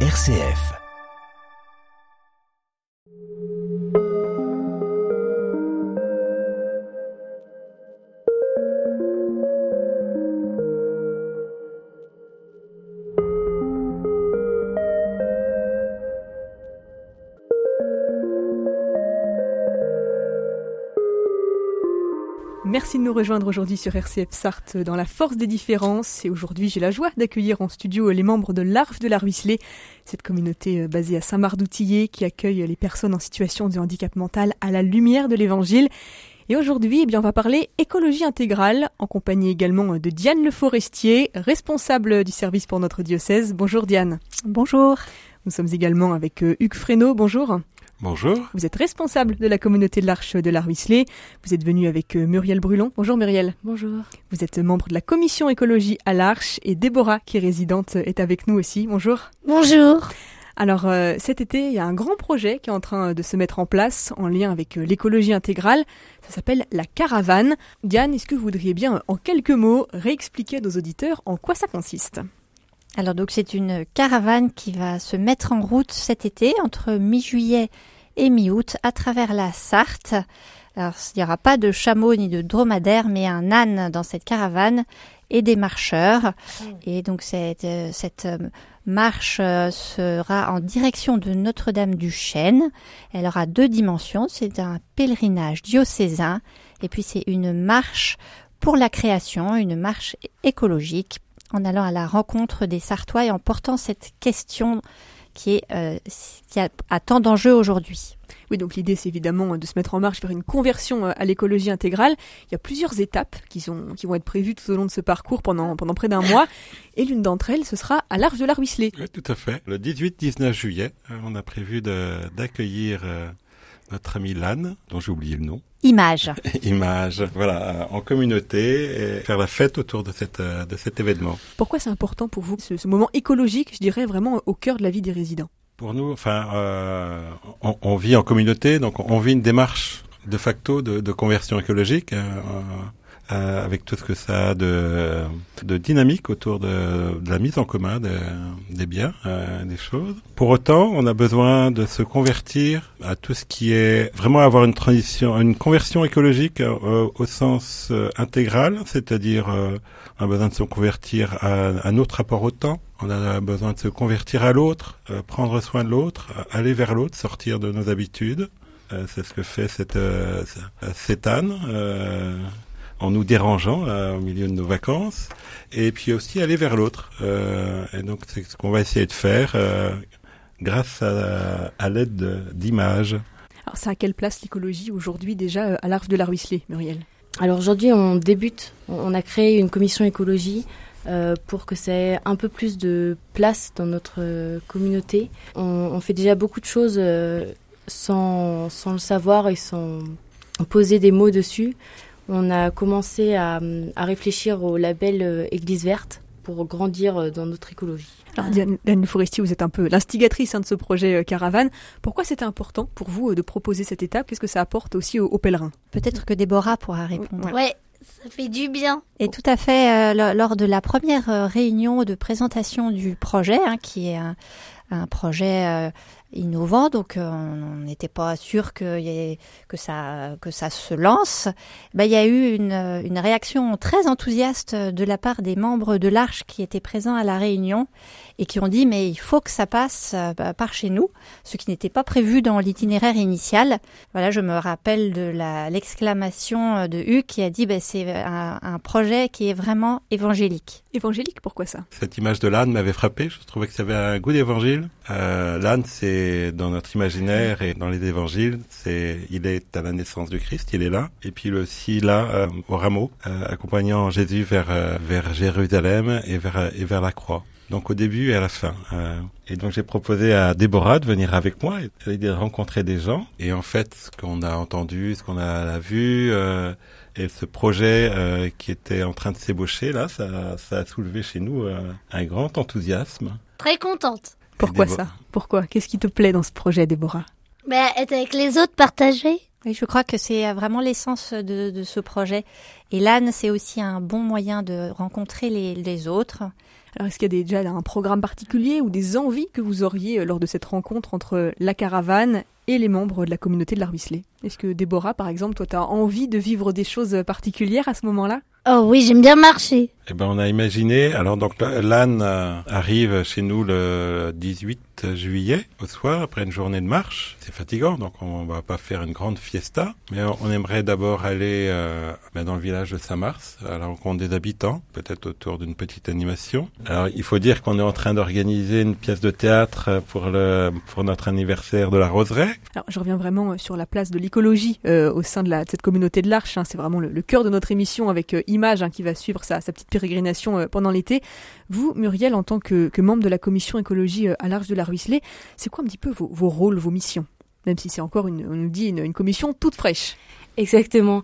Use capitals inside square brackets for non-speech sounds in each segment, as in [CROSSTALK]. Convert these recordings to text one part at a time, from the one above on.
RCF. Merci de nous rejoindre aujourd'hui sur RCF Sarthe dans la force des différences. Et aujourd'hui, j'ai la joie d'accueillir en studio les membres de l'ARF de la Ruisselée, cette communauté euh, basée à Saint-Marc-d'Outillet qui accueille les personnes en situation de handicap mental à la lumière de l'Évangile. Et aujourd'hui, eh bien, on va parler écologie intégrale, en compagnie également de Diane Le Forestier, responsable du service pour notre diocèse. Bonjour Diane. Bonjour. Nous sommes également avec euh, Hugues Fresneau. Bonjour. Bonjour. Vous êtes responsable de la communauté de l'Arche de la Ruisselée. Vous êtes venu avec euh, Muriel Brulon. Bonjour Muriel. Bonjour. Vous êtes membre de la commission écologie à l'Arche et Déborah, qui est résidente, est avec nous aussi. Bonjour. Bonjour. Alors euh, cet été, il y a un grand projet qui est en train de se mettre en place en lien avec euh, l'écologie intégrale. Ça s'appelle la caravane. Diane, est-ce que vous voudriez bien, en quelques mots, réexpliquer à nos auditeurs en quoi ça consiste? Alors donc c'est une caravane qui va se mettre en route cet été entre mi-juillet et mi-août à travers la Sarthe. Alors il n'y aura pas de chameau ni de dromadaire mais un âne dans cette caravane et des marcheurs. Et donc cette, euh, cette euh, marche euh, sera en direction de Notre-Dame du Chêne. Elle aura deux dimensions. C'est un pèlerinage diocésain et puis c'est une marche pour la création, une marche écologique en allant à la rencontre des Sartois et en portant cette question qui, est, euh, qui a, a tant d'enjeux aujourd'hui. Oui, donc l'idée c'est évidemment de se mettre en marche vers une conversion euh, à l'écologie intégrale. Il y a plusieurs étapes qui, sont, qui vont être prévues tout au long de ce parcours pendant, pendant près d'un mois. Et l'une d'entre elles, ce sera à l'Arche de la Ruisselée. Oui, tout à fait. Le 18-19 juillet, euh, on a prévu de- d'accueillir euh, notre ami Lannes, dont j'ai oublié le nom, Image. [LAUGHS] Image, voilà, en communauté et faire la fête autour de, cette, euh, de cet événement. Pourquoi c'est important pour vous ce, ce moment écologique, je dirais vraiment au cœur de la vie des résidents? Pour nous, enfin, euh, on, on vit en communauté, donc on vit une démarche de facto de, de conversion écologique. euh, euh, avec tout ce que ça a de, de dynamique autour de, de la mise en commun de- des biens, euh, des choses. Pour autant, on a besoin de se convertir à tout ce qui est vraiment avoir une transition, une conversion écologique euh, au sens euh, intégral, c'est-à-dire euh, on a besoin de se convertir à, à notre rapport au temps, on a besoin de se convertir à l'autre, euh, prendre soin de l'autre, aller vers l'autre, sortir de nos habitudes. Euh, c'est ce que fait cette, euh, cette âne. euh, en nous dérangeant euh, au milieu de nos vacances, et puis aussi aller vers l'autre. Euh, et donc c'est ce qu'on va essayer de faire euh, grâce à, à l'aide de- d'images. Alors c'est à quelle place l'écologie aujourd'hui déjà euh, à l'Arche de la Ruisselée, Muriel? Alors aujourd'hui, on débute. On- a créé une commission écologie euh, pour que ça ait un peu plus de place dans notre euh, communauté. On, on fait déjà beaucoup de choses euh, sans, sans le savoir et sans poser des mots dessus. On a commencé à, à réfléchir au label euh, Église verte pour grandir euh, dans notre écologie. Alors Diane, Forestier, vous êtes un peu l'instigatrice hein, de ce projet euh, caravane. Pourquoi c'était important pour vous de proposer cette étape? Qu'est-ce que ça apporte aussi aux, aux pèlerins? Peut-être que Déborah pourra répondre. Ouais, ça fait du bien. Et tout à fait, euh, lo- lors de la première euh, réunion de présentation du projet, hein, qui est un, projet euh, innovant, donc on n'était pas sûr que, ça, se lance, ben, il y a eu une, réaction très enthousiaste de la part des membres de l'Arche qui étaient présents à la réunion et qui ont dit mais il faut que ça passe bah, par chez nous, ce qui n'était pas prévu dans l'itinéraire initial. Voilà, je me rappelle de la- l'exclamation de Hugues qui a dit ben, c'est un projet qui est vraiment évangélique. Évangélique, pourquoi ça? Cette image de l'âne m'avait frappé. Je trouvais que ça avait un goût d'évangile. Euh, l'âne, c'est dans notre imaginaire et dans les évangiles, c'est il est à la naissance du Christ, il est là, et puis est aussi là euh, au rameau, euh, accompagnant Jésus vers euh, vers Jérusalem et vers et vers la croix. Donc au début et à la fin. Euh, et donc j'ai proposé à Déborah de venir avec moi et de rencontrer des gens. Et en fait, ce qu'on a entendu, ce qu'on a vu, euh, et ce projet euh, qui était en train de s'ébaucher là, ça, ça a soulevé chez nous euh, un grand enthousiasme. Très contente. Pourquoi Débo- ça? Pourquoi? Qu'est-ce qui te plaît dans ce projet, Déborah? Bah, être avec les autres, partager. Oui, je crois que c'est vraiment l'essence de, de, ce projet. Et l'âne, c'est aussi un bon moyen de rencontrer les, les autres. Alors, est-ce qu'il y a déjà un programme particulier ou des envies que vous auriez lors de cette rencontre entre la caravane et les membres de la communauté de l'Arbisley Est-ce que Déborah, par exemple, toi, tu as envie de vivre des choses particulières à ce moment-là? Oh oui, j'aime bien marcher. Eh ben, on a imaginé. Alors donc l'âne euh, arrive chez nous le 18 juillet au soir après une journée de marche. C'est fatigant, donc on va pas faire une grande fiesta, mais on aimerait d'abord aller euh, ben, dans le village de Saint-Mars à la rencontre des habitants, peut-être autour d'une petite animation. Alors il faut dire qu'on est en train d'organiser une pièce de théâtre pour le pour notre anniversaire de la Roseraie. Alors je reviens vraiment sur la place de l'écologie euh, au sein de, la, de cette communauté de l'Arche. Hein. C'est vraiment le, le, cœur de notre émission avec euh, Image hein, qui va suivre sa, sa petite pérégrination euh, pendant l'été. Vous, Muriel, en tant que, membre de la commission écologie à l'Arche de la Ruisselée, c'est quoi un petit peu vos, rôles, vos missions? Même si c'est encore, une, on nous dit, une, commission toute fraîche. Exactement.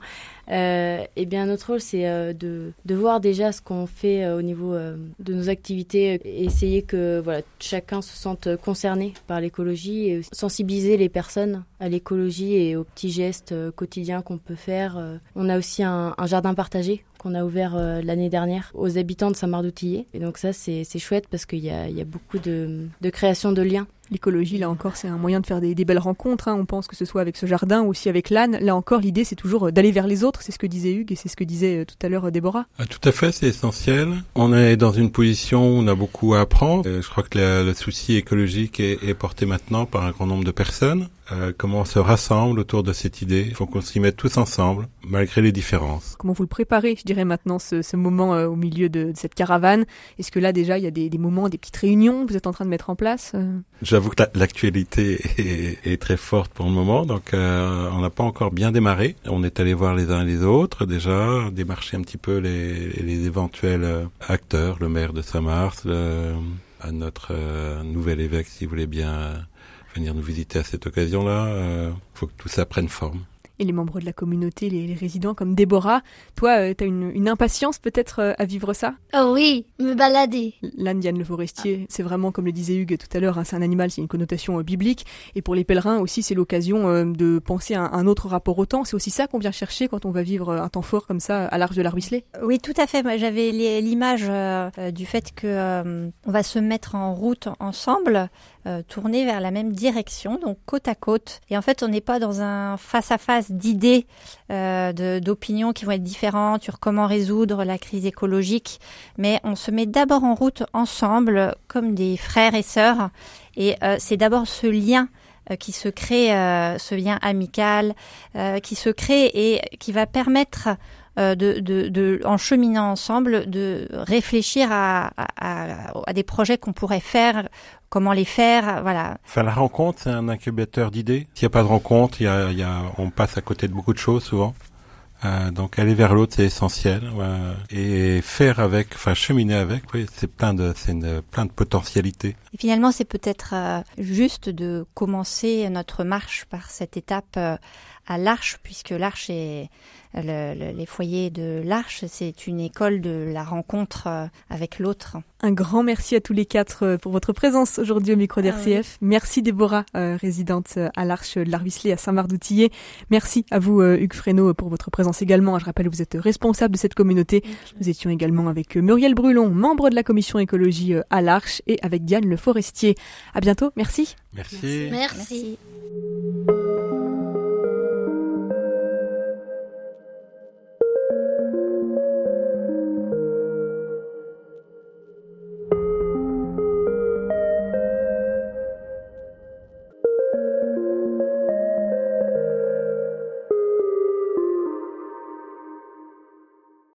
Euh, eh bien, notre rôle, c'est euh, de, de, voir déjà ce qu'on fait euh, au niveau euh, de nos activités essayer que voilà, chacun se sente concerné par l'écologie sensibiliser les personnes à l'écologie et aux petits gestes quotidiens qu'on peut faire. On a aussi un jardin partagé qu'on a ouvert l'année dernière aux habitants de Saint-Marc-d'Outillet. Et donc ça, c'est chouette parce qu'il y a, y a beaucoup de, de création de liens L'écologie, là encore, c'est un moyen de faire des, des belles rencontres. Hein. On pense que ce soit avec ce jardin ou aussi avec l'âne. Là encore, l'idée, c'est toujours d'aller vers les autres. C'est ce que disait Hugues et c'est ce que disait tout à l'heure Déborah. Ah, tout à fait, c'est essentiel. On est dans une position où on a beaucoup à apprendre. je crois que le, le souci écologique est, est, porté maintenant par un grand nombre de personnes. Euh, comment on se rassemble autour de cette idée Il faut qu'on s'y mette tous ensemble, malgré les différences. Comment vous le préparez, je dirais maintenant, ce, ce moment euh, au milieu de, de cette caravane? Est-ce que là, déjà, il y a des, des, moments, des petites réunions que vous êtes en train de mettre en place euh? J'avoue que l'actualité est, très forte pour le moment, donc euh, on n'a pas encore bien démarré. On est allé voir les uns et les autres, déjà, démarcher un petit peu les, les éventuels acteurs, le maire de Saint-Mars, notre nouvel évêque, si vous voulez bien venir nous visiter à cette occasion-là. Il euh, faut que tout ça prenne forme. Et les membres de la communauté, les, les résidents comme Déborah, toi, euh, tu as une, une, impatience peut-être euh, à vivre ça? Oh oui, me balader. L'âne Diane le forestier, ah. c'est vraiment, comme le disait Hugues tout à l'heure, hein, c'est un animal, c'est une connotation euh, biblique. Et pour les pèlerins aussi, c'est l'occasion euh, de penser à un, un, autre rapport au temps. C'est aussi ça qu'on vient chercher quand on va vivre un temps fort comme ça à l'arche de la Ruisselée Oui, tout à fait. J'avais l'image du fait que on va se mettre en route ensemble euh, tourner vers la même direction, donc côte à côte. Et en fait, on n'est pas dans un face-à-face d'idées, euh, d'opinions qui vont être différentes sur comment résoudre la crise écologique, mais on se met d'abord en route ensemble, comme des frères et sœurs. Et euh, c'est d'abord ce lien qui se crée, ce lien amical, qui se crée et qui va permettre de, de, de, en cheminant ensemble, de réfléchir à, à, à des projets qu'on pourrait faire, comment les faire, voilà. Enfin, la rencontre, c'est un incubateur d'idées. S'il n'y a pas de rencontre, il y a, il y a, on passe à côté de beaucoup de choses souvent. Euh, donc aller vers l'autre c'est essentiel euh, et faire avec, enfin cheminer avec, oui, c'est plein de, c'est plein de potentialités. Et finalement, c'est peut-être euh, juste de commencer notre marche par cette étape euh, à l'Arche, puisque l'Arche est le, le, les foyers de l'Arche, c'est une école de la rencontre euh, avec l'autre. Un grand merci à tous les quatre euh, pour votre présence aujourd'hui au micro d'RCF. Ah oui. Merci Déborah, euh, résidente à l'Arche de l'Arvisley à Saint-Marc-d'Outillet. Merci à vous Hugues Fresneau pour votre présence également. Je rappelle, vous êtes responsable de cette communauté. Nous étions également avec Muriel Brulon, membre de la commission écologie à l'Arche et avec Diane Le Forestier. À bientôt. Merci. Merci. Merci. merci.